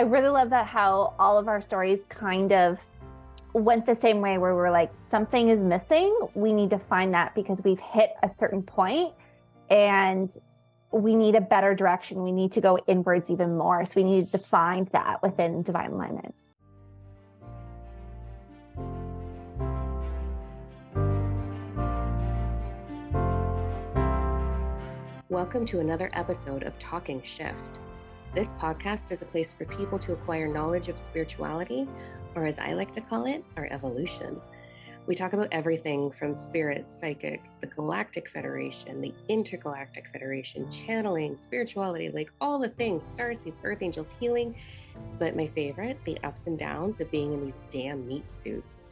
I really love that how all of our stories kind of went the same way where we're like something is missing. We need to find that because we've hit a certain point and we need a better direction. We need to go inwards even more. So we need to find that within divine alignment. Welcome to another episode of Talking Shift. This podcast is a place for people to acquire knowledge of spirituality, or as I like to call it, our evolution. We talk about everything from spirits, psychics, the Galactic Federation, the Intergalactic Federation, channeling, spirituality, like all the things star seeds, earth angels, healing. But my favorite, the ups and downs of being in these damn meat suits.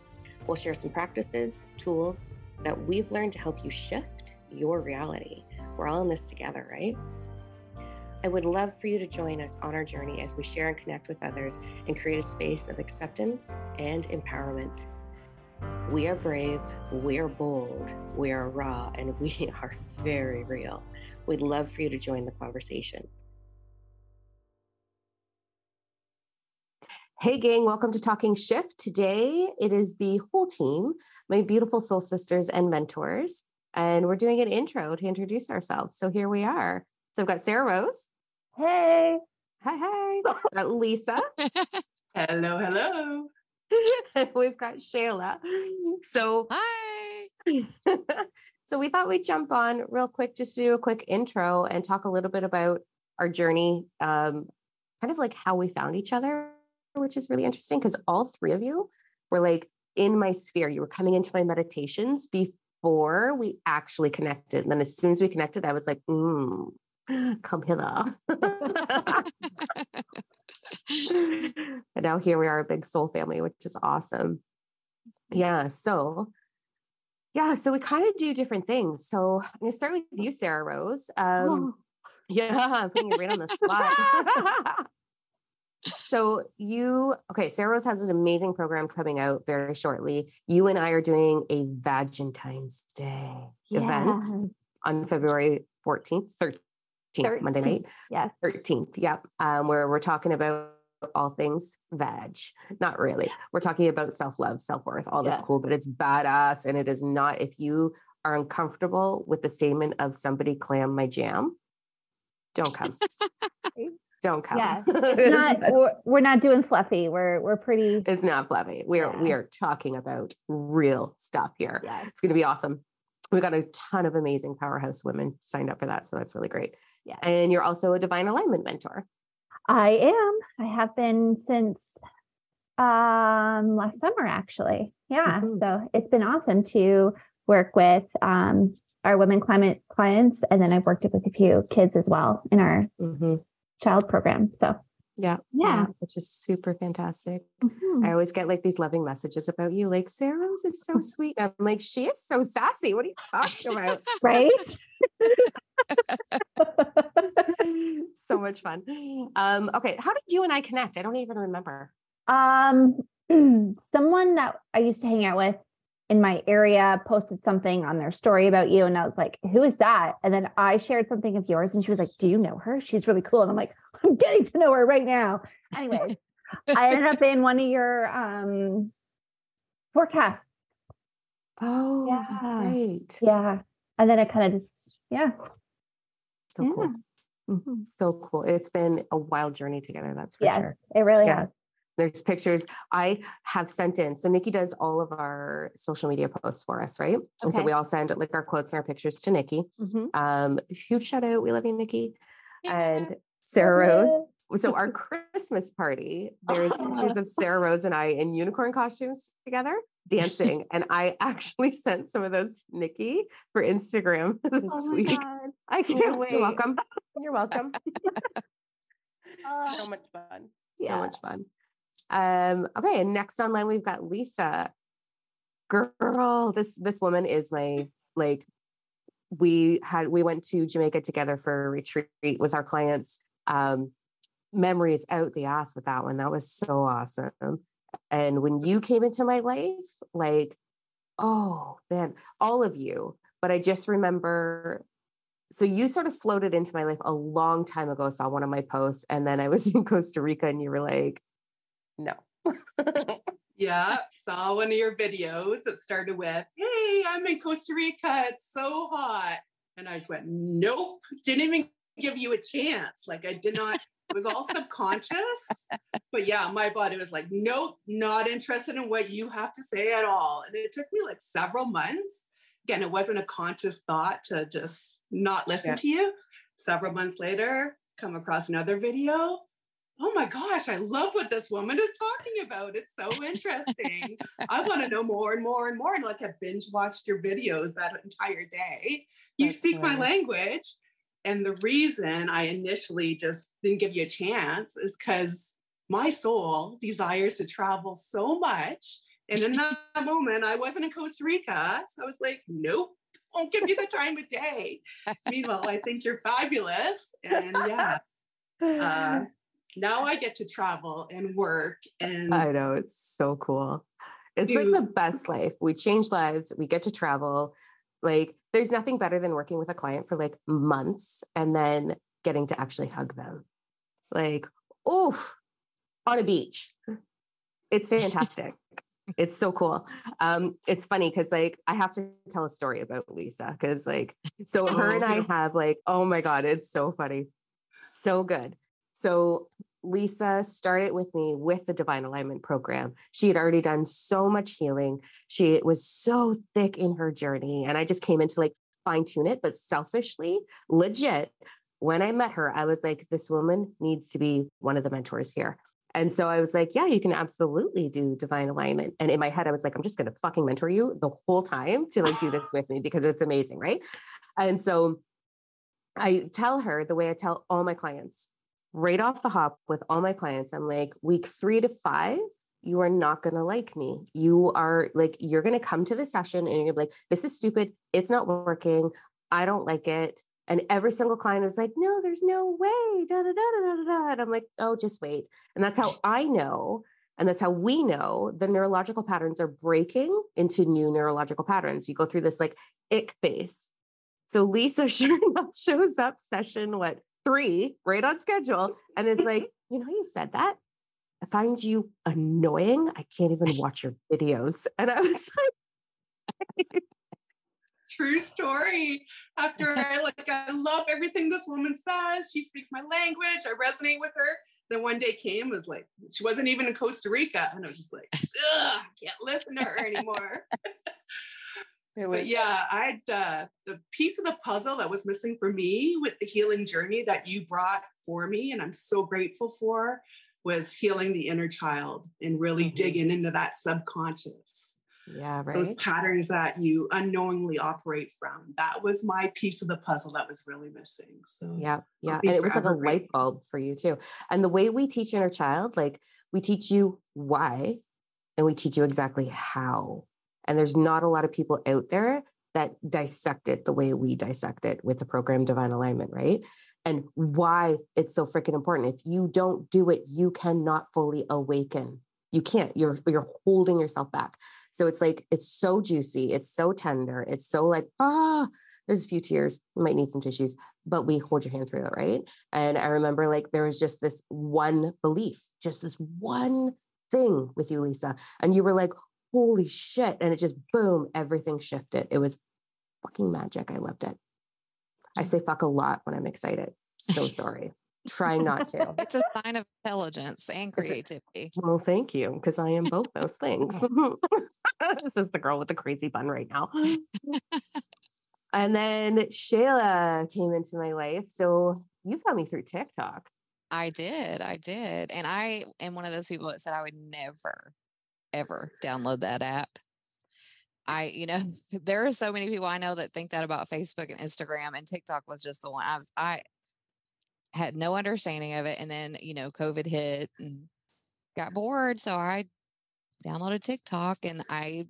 We'll share some practices, tools that we've learned to help you shift your reality. We're all in this together, right? I would love for you to join us on our journey as we share and connect with others and create a space of acceptance and empowerment. We are brave, we are bold, we are raw, and we are very real. We'd love for you to join the conversation. Hey, gang, welcome to Talking Shift. Today it is the whole team, my beautiful soul sisters and mentors and we're doing an intro to introduce ourselves. So here we are. So I've got Sarah Rose. Hey. Hi, hi. got Lisa. hello, hello. We've got Shala. So hi. so we thought we'd jump on real quick just to do a quick intro and talk a little bit about our journey, um, kind of like how we found each other, which is really interesting because all three of you were like in my sphere. You were coming into my meditations before before we actually connected. And then as soon as we connected, I was like, mm, come hither. and now here we are, a big soul family, which is awesome. Yeah. So, yeah. So we kind of do different things. So I'm going to start with you, Sarah Rose. Um, oh. Yeah, I'm putting you right on the spot. So you okay, Sarah Rose has an amazing program coming out very shortly. You and I are doing a Valentine's Day event on February 14th, 13th, 13th, Monday night. Yeah. 13th. Yep. Um, where we're talking about all things veg. Not really. We're talking about self-love, self-worth, all this yeah. cool, but it's badass. And it is not if you are uncomfortable with the statement of somebody clam my jam, don't come. don't come. Yeah, not, we're, not doing fluffy. We're we're pretty. It's not fluffy. We are yeah. we are talking about real stuff here. Yeah. It's going to be awesome. We got a ton of amazing powerhouse women signed up for that, so that's really great. Yeah, and you're also a divine alignment mentor. I am. I have been since um last summer, actually. Yeah, mm-hmm. so it's been awesome to work with um our women climate clients and then i've worked with a few kids as well in our mm-hmm child program. So yeah. Yeah. Which is super fantastic. Mm-hmm. I always get like these loving messages about you. Like, Sarah's is so sweet. I'm like, she is so sassy. What are you talking about? right. so much fun. Um, okay. How did you and I connect? I don't even remember. Um, someone that I used to hang out with in my area posted something on their story about you. And I was like, who is that? And then I shared something of yours and she was like, do you know her? She's really cool. And I'm like, I'm getting to know her right now. Anyways, I ended up in one of your um, forecasts. Oh, yeah. that's right. Yeah. And then it kind of just, yeah. So yeah. cool. Mm-hmm. So cool. It's been a wild journey together. That's for sure. It really yeah. has. There's pictures I have sent in. So Nikki does all of our social media posts for us, right? Okay. And so we all send like our quotes and our pictures to Nikki. Mm-hmm. Um, huge shout out. We love you, Nikki. Yeah. And Sarah Rose. So our Christmas party, there's pictures of Sarah Rose and I in unicorn costumes together dancing. and I actually sent some of those to Nikki for Instagram this oh week. God. I can't You're wait. You're welcome. You're welcome. so much fun. So much fun. Um, okay, and next online we've got Lisa. Girl, this this woman is my like we had we went to Jamaica together for a retreat with our clients. Um, memories out the ass with that one. That was so awesome. And when you came into my life, like, oh man, all of you. But I just remember so you sort of floated into my life a long time ago, saw one of my posts, and then I was in Costa Rica and you were like, no. yeah, saw one of your videos that started with, hey, I'm in Costa Rica. It's so hot. And I just went, nope, didn't even give you a chance. Like I did not, it was all subconscious. But yeah, my body was like, nope, not interested in what you have to say at all. And it took me like several months again, it wasn't a conscious thought to just not listen yeah. to you. Several months later, come across another video. Oh my gosh, I love what this woman is talking about. It's so interesting. I want to know more and more and more. And like I binge watched your videos that entire day. You That's speak my language. And the reason I initially just didn't give you a chance is because my soul desires to travel so much and in that moment, I wasn't in Costa Rica. So I was like, nope, won't give you the time of day. Meanwhile, I think you're fabulous. And yeah. Uh, now I get to travel and work and I know it's so cool. It's do, like the best life. We change lives, we get to travel. Like there's nothing better than working with a client for like months and then getting to actually hug them. Like, oh, on a beach. It's fantastic it's so cool. Um, it's funny because like I have to tell a story about Lisa because like so her and I oh. have like oh my god, it's so funny, so good. So Lisa started with me with the Divine Alignment program. She had already done so much healing. She was so thick in her journey, and I just came in to like fine tune it, but selfishly, legit. When I met her, I was like, this woman needs to be one of the mentors here. And so I was like, yeah, you can absolutely do divine alignment. And in my head, I was like, I'm just going to fucking mentor you the whole time to like do this with me because it's amazing. Right. And so I tell her the way I tell all my clients right off the hop with all my clients. I'm like, week three to five, you are not going to like me. You are like, you're going to come to the session and you're going to be like, this is stupid. It's not working. I don't like it. And every single client was like, no, there's no way. Da, da, da, da, da, da. And I'm like, oh, just wait. And that's how I know. And that's how we know the neurological patterns are breaking into new neurological patterns. You go through this like ick phase. So Lisa sure enough shows up session what three, right on schedule, and is like, you know, you said that. I find you annoying. I can't even watch your videos. And I was like, true story. After I like, I love everything this woman says. She speaks my language. I resonate with her. Then one day came was like she wasn't even in Costa Rica, and I was just like, Ugh, can't listen to her anymore. But yeah, I'd uh, the piece of the puzzle that was missing for me with the healing journey that you brought for me, and I'm so grateful for, was healing the inner child and really mm-hmm. digging into that subconscious. Yeah right? those patterns that you unknowingly operate from that was my piece of the puzzle that was really missing. So yeah yeah and it was like a light bulb for you too. And the way we teach inner child like we teach you why and we teach you exactly how and there's not a lot of people out there that dissect it the way we dissect it with the program divine alignment right and why it's so freaking important if you don't do it you cannot fully awaken you can't you're you're holding yourself back so it's like, it's so juicy. It's so tender. It's so like, ah, there's a few tears. You might need some tissues, but we hold your hand through it. Right. And I remember like there was just this one belief, just this one thing with you, Lisa. And you were like, holy shit. And it just boom, everything shifted. It was fucking magic. I loved it. I say fuck a lot when I'm excited. So sorry. Try not to. It's a sign of intelligence and creativity. Well, thank you, because I am both those things. this is the girl with the crazy bun right now. and then Shala came into my life. So you found me through TikTok. I did. I did. And I am one of those people that said I would never, ever download that app. I, you know, there are so many people I know that think that about Facebook and Instagram, and TikTok was just the one I was. I had no understanding of it, and then you know, COVID hit and got bored, so I downloaded TikTok and I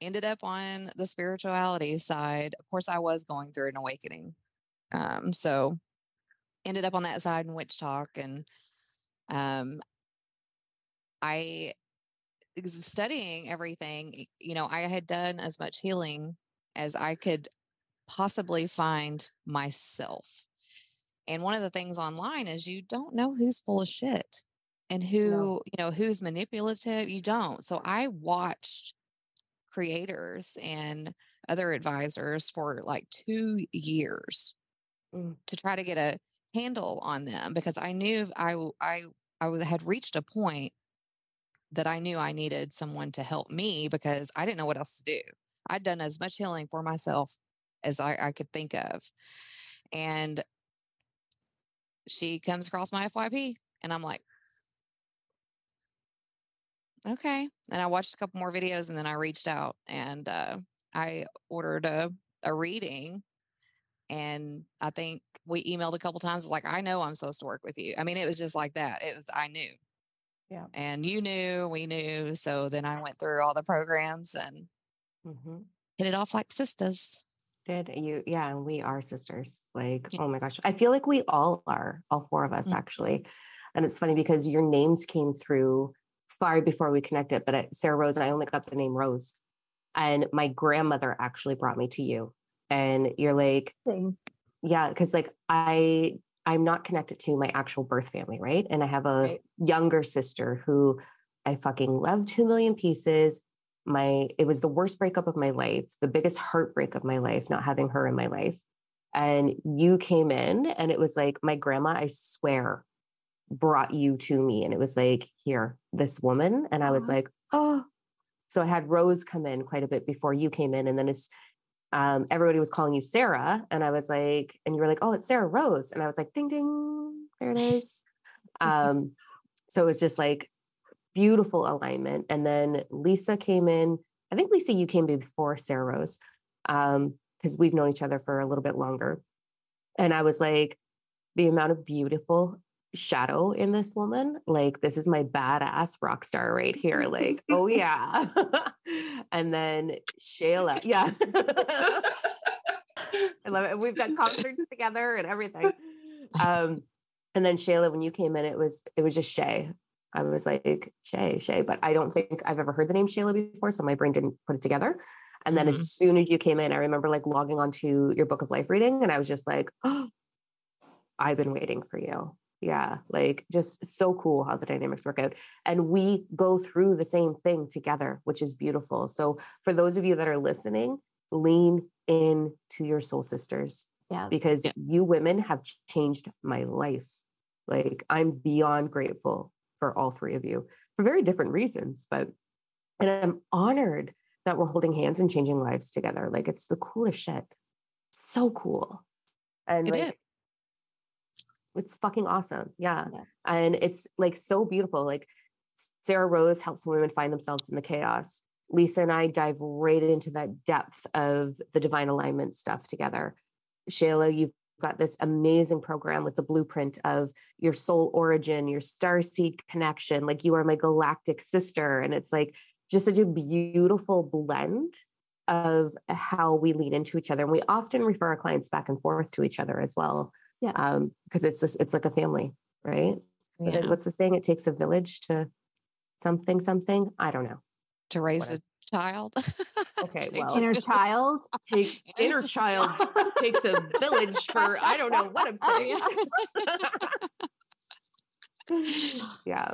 ended up on the spirituality side. Of course, I was going through an awakening. Um, so ended up on that side in WitchTok and um I studying everything, you know, I had done as much healing as I could possibly find myself. And one of the things online is you don't know who's full of shit and who, no. you know, who's manipulative. You don't. So I watched creators and other advisors for like two years mm. to try to get a handle on them because I knew I, I, I had reached a point that I knew I needed someone to help me because I didn't know what else to do. I'd done as much healing for myself as I, I could think of. And she comes across my FYP and I'm like, okay. And I watched a couple more videos and then I reached out and uh, I ordered a, a reading. And I think we emailed a couple times. It's like, I know I'm supposed to work with you. I mean, it was just like that. It was, I knew. Yeah. And you knew, we knew. So then I went through all the programs and mm-hmm. hit it off like sisters. Did you? Yeah, we are sisters. Like, yeah. oh my gosh. I feel like we all are, all four of us mm-hmm. actually. And it's funny because your names came through far before we connected, but at Sarah Rose, and I only got the name Rose. And my grandmother actually brought me to you. And you're like, yeah, because like I I'm not connected to my actual birth family, right? And I have a right. younger sister who I fucking love two million pieces. My it was the worst breakup of my life, the biggest heartbreak of my life, not having her in my life. And you came in, and it was like my grandma, I swear, brought you to me. And it was like, here, this woman. And I was like, oh. So I had Rose come in quite a bit before you came in. And then as um, everybody was calling you Sarah. And I was like, and you were like, oh, it's Sarah Rose. And I was like, ding, ding, there it is. um, so it was just like beautiful alignment. And then Lisa came in. I think Lisa, you came before Sarah Rose because um, we've known each other for a little bit longer. And I was like, the amount of beautiful shadow in this woman. Like, this is my badass rock star right here. Like, oh yeah. and then Shala. Yeah. I love it. We've done concerts together and everything. Um, and then Shala, when you came in, it was it was just Shay. I was like, Shay, Shay. But I don't think I've ever heard the name Shala before. So my brain didn't put it together. And then mm-hmm. as soon as you came in, I remember like logging onto your book of life reading and I was just like, oh, I've been waiting for you yeah like just so cool how the dynamics work out and we go through the same thing together which is beautiful. So for those of you that are listening lean in to your soul sisters yeah. because yeah. you women have changed my life. Like i'm beyond grateful for all three of you for very different reasons but and i'm honored that we're holding hands and changing lives together. Like it's the coolest shit. So cool. And it like is it's fucking awesome. Yeah. yeah. And it's like so beautiful. Like Sarah Rose helps women find themselves in the chaos. Lisa and I dive right into that depth of the divine alignment stuff together. Shala, you've got this amazing program with the blueprint of your soul origin, your star seed connection. Like you are my galactic sister. And it's like just such a beautiful blend of how we lean into each other. And we often refer our clients back and forth to each other as well. Yeah. Um, because it's just it's like a family, right? Yeah. What's the saying? It takes a village to something, something. I don't know. To raise a child. Okay, well, inner child takes inner child takes a village for I don't know what I'm saying. yeah,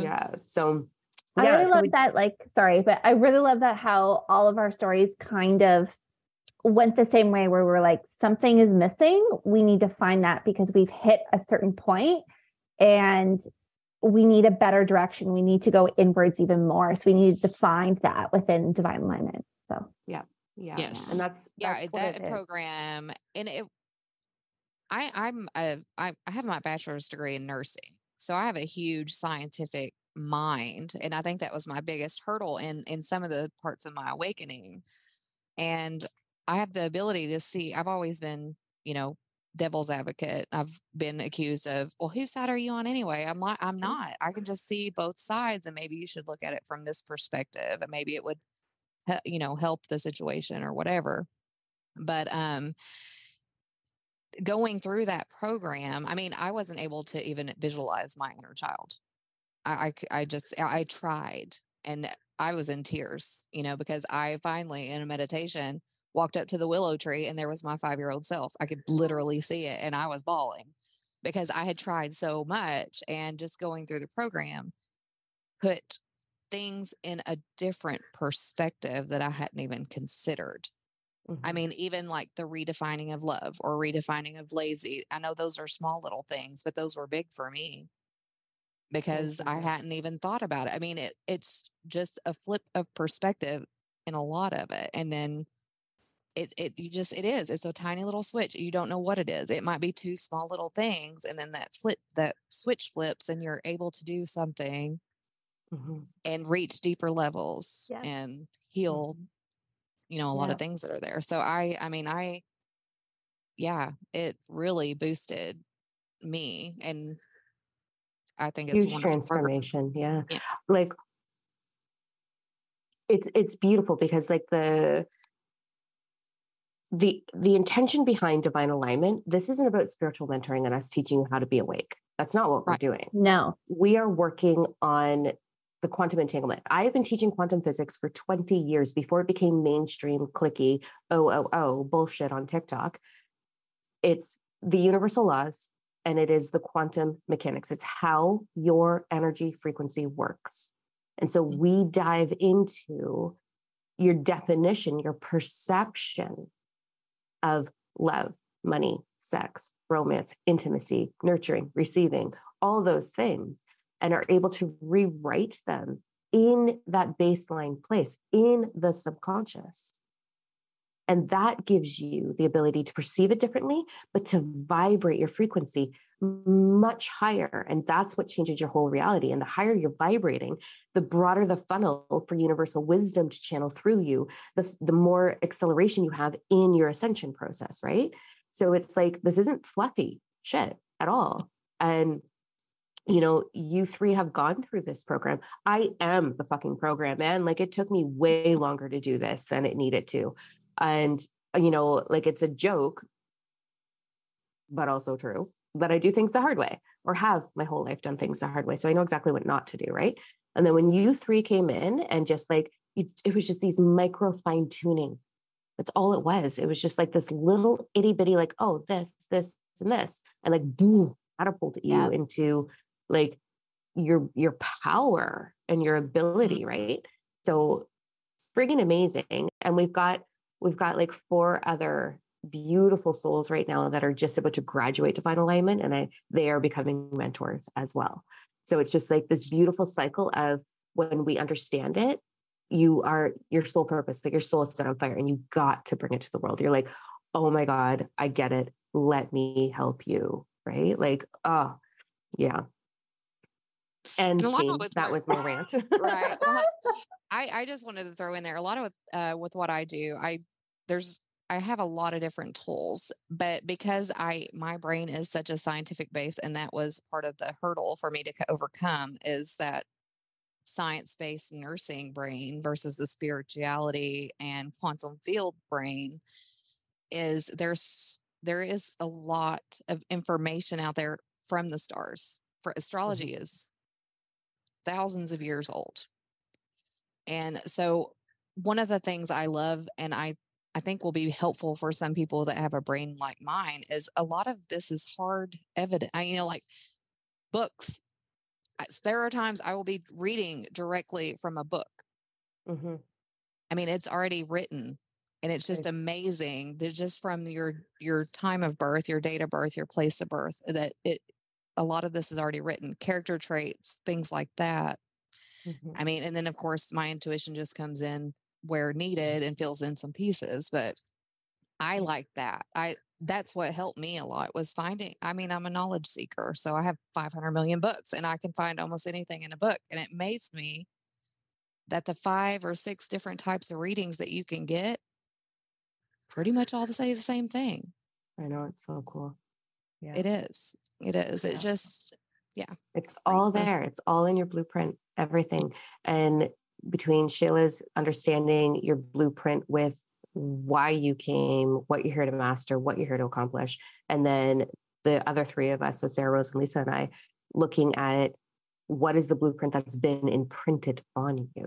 yeah. So I really so love we, that. Like, sorry, but I really love that how all of our stories kind of went the same way where we're like something is missing. We need to find that because we've hit a certain point and we need a better direction. We need to go inwards even more. So we need to find that within divine alignment. So. Yeah. Yeah. Yes. And that's, that's yeah that program and it i i'm a, I, I have my bachelor's degree in nursing. So i have a huge scientific mind and i think that was my biggest hurdle in in some of the parts of my awakening. And I have the ability to see, I've always been, you know, devil's advocate. I've been accused of, well, whose side are you on anyway? I'm like, I'm mm-hmm. not. I can just see both sides and maybe you should look at it from this perspective and maybe it would, you know, help the situation or whatever. But, um, going through that program, I mean, I wasn't able to even visualize my inner child. I, I, I just, I tried and I was in tears, you know, because I finally in a meditation walked up to the willow tree and there was my five year old self. I could literally see it and I was bawling because I had tried so much and just going through the program put things in a different perspective that I hadn't even considered. Mm-hmm. I mean, even like the redefining of love or redefining of lazy. I know those are small little things, but those were big for me because mm-hmm. I hadn't even thought about it. I mean, it it's just a flip of perspective in a lot of it. And then it it you just it is. It's a tiny little switch. You don't know what it is. It might be two small little things and then that flip that switch flips and you're able to do something mm-hmm. and reach deeper levels yeah. and heal mm-hmm. you know a lot of things that are there. So I I mean I yeah, it really boosted me and I think it's huge transformation. Yeah. yeah. Like it's it's beautiful because like the the the intention behind divine alignment this isn't about spiritual mentoring and us teaching you how to be awake that's not what right. we're doing no we are working on the quantum entanglement i have been teaching quantum physics for 20 years before it became mainstream clicky oh oh oh bullshit on tiktok it's the universal laws and it is the quantum mechanics. It's how your energy frequency works. And so mm. we dive into your definition, your perception of love, money, sex, romance, intimacy, nurturing, receiving, all those things, and are able to rewrite them in that baseline place in the subconscious. And that gives you the ability to perceive it differently, but to vibrate your frequency much higher. And that's what changes your whole reality. And the higher you're vibrating, the broader the funnel for universal wisdom to channel through you, the, the more acceleration you have in your ascension process, right? So it's like, this isn't fluffy shit at all. And you know, you three have gone through this program. I am the fucking program, man. Like it took me way longer to do this than it needed to. And, you know, like it's a joke, but also true that I do things the hard way or have my whole life done things the hard way. So I know exactly what not to do. Right. And then when you three came in and just like, it was just these micro fine tuning. That's all it was. It was just like this little itty bitty, like, oh, this, this, and this. And like, boom, catapult you yeah. into like your your power and your ability, right? So friggin' amazing. And we've got We've got like four other beautiful souls right now that are just about to graduate to divine alignment and I, they are becoming mentors as well. So it's just like this beautiful cycle of when we understand it, you are your soul purpose, like your soul is set on fire and you got to bring it to the world. You're like, oh my God, I get it. Let me help you. Right. Like, oh, yeah. And, and with, that was my rant. right. Well, I, I just wanted to throw in there a lot of uh, with what I do. I there's I have a lot of different tools, but because I my brain is such a scientific base, and that was part of the hurdle for me to overcome is that science-based nursing brain versus the spirituality and quantum field brain is there's there is a lot of information out there from the stars for astrology mm-hmm. is thousands of years old and so one of the things I love and I I think will be helpful for some people that have a brain like mine is a lot of this is hard evidence. I, you know, like books. There are times I will be reading directly from a book. Mm-hmm. I mean, it's already written, and it's just it's, amazing. That just from your your time of birth, your date of birth, your place of birth, that it a lot of this is already written. Character traits, things like that. Mm-hmm. I mean, and then of course my intuition just comes in where needed and fills in some pieces, but I mm. like that. I that's what helped me a lot was finding I mean, I'm a knowledge seeker, so I have 500 million books and I can find almost anything in a book and it amazed me that the five or six different types of readings that you can get pretty much all say the same thing. I know it's so cool. Yeah. It is. It is. It just yeah. It's all there. It's all in your blueprint everything. And between Shala's understanding your blueprint with why you came, what you're here to master, what you're here to accomplish, and then the other three of us, so Sarah Rose and Lisa and I, looking at what is the blueprint that's been imprinted on you.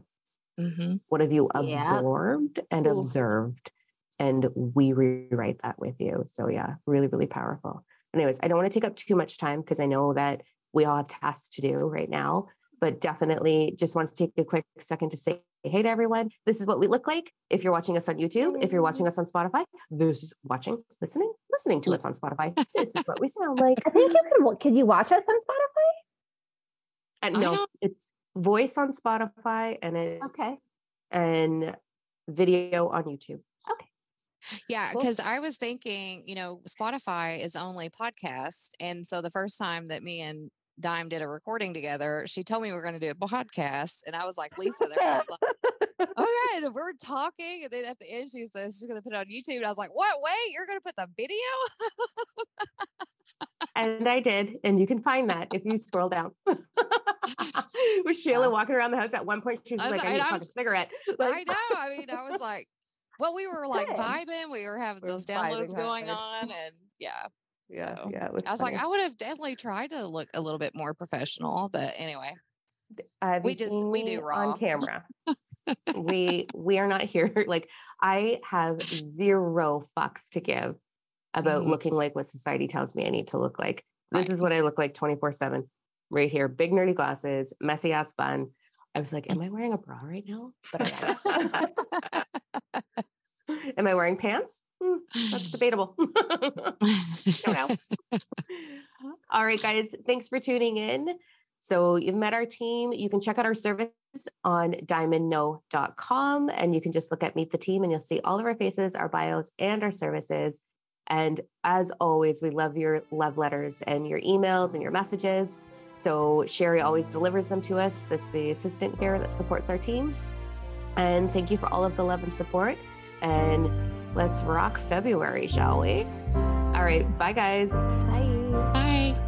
Mm-hmm. What have you absorbed yeah. and observed and we rewrite that with you. So yeah, really, really powerful. Anyways, I don't want to take up too much time because I know that we all have tasks to do right now, but definitely just want to take a quick second to say hey to everyone. This is what we look like. If you're watching us on YouTube, if you're watching us on Spotify, this is watching, listening, listening to us on Spotify. This is what we sound like. I think you can. Can you watch us on Spotify? Uh, no, it's voice on Spotify and it's Okay. and video on YouTube. Okay. Yeah, Cool. because I was thinking, you know, Spotify is only podcast. And so the first time that me and Dime did a recording together, she told me we are going to do a podcast. And I was like, Lisa, there. I was like, yeah. And we're talking. And then at the end, she says she's going to put it on YouTube. And I was like, what? Wait, you're going to put the video? And I did, and you can find that if you scroll down. With Sheila walking around the house at one point, she was I was like, "I like- need to I fuck a was- cigarette." I know. I mean, I was like, well, we were like vibing. We were having We were those downloads going hard. on. And yeah, yeah, so yeah. Was I was like. I would have definitely tried to look a little bit more professional. But anyway, Have we just- we do raw. on camera. we we are not here. Like I have zero fucks to give about Mhm. looking like what society tells me I need to look like. This Right. is what I look like twenty four seven, right here. Big nerdy glasses, messy ass bun. I was like, am I wearing a bra right now? But am. I wearing pants? Hmm, that's debatable. All right, guys. Thanks for tuning in. So you've met our team. You can check out our service on diamondno.com and you can just look at Meet the Team and you'll see all of our faces, our bios, and our services. And as always, we love your love letters and your emails and your messages. So Sherry always delivers them to us. That's the assistant here that supports our team. And thank you for all of the love and support. And let's rock February, shall we? All right. Bye, guys. Bye.